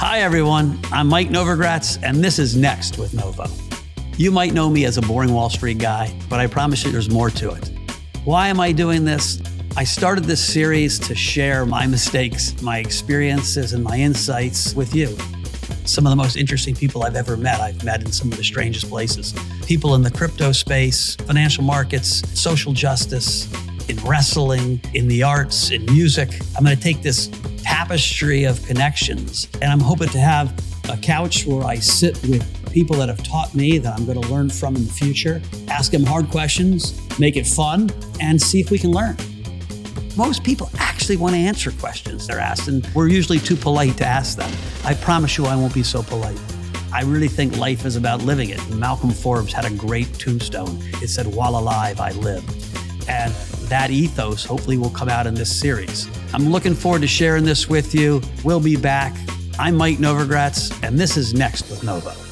Hi, everyone. I'm Mike Novogratz, and this is Next with Novo. You might know me as a boring Wall Street guy, but I promise you there's more to it. Why am I doing this? I started this series to share my mistakes, my experiences, and my insights with you. Some of the most interesting people I've ever met, I've met in some of the strangest places. People in the crypto space, financial markets, social justice, in wrestling, in the arts, in music. I'm going to take this tapestry of connections and I'm hoping to have a couch where I sit with people that have taught me that I'm going to learn from in the future, ask them hard questions, make it fun, and see if we can learn. Most people actually want to answer questions they're asked, and we're usually too polite to ask them. I promise you, I won't be so polite. I really think life is about living it. Malcolm Forbes had a great tombstone. It said, While alive, I lived. And that ethos hopefully will come out in this series. I'm looking forward to sharing this with you. We'll be back. I'm Mike Novogratz, and this is Next with Novo.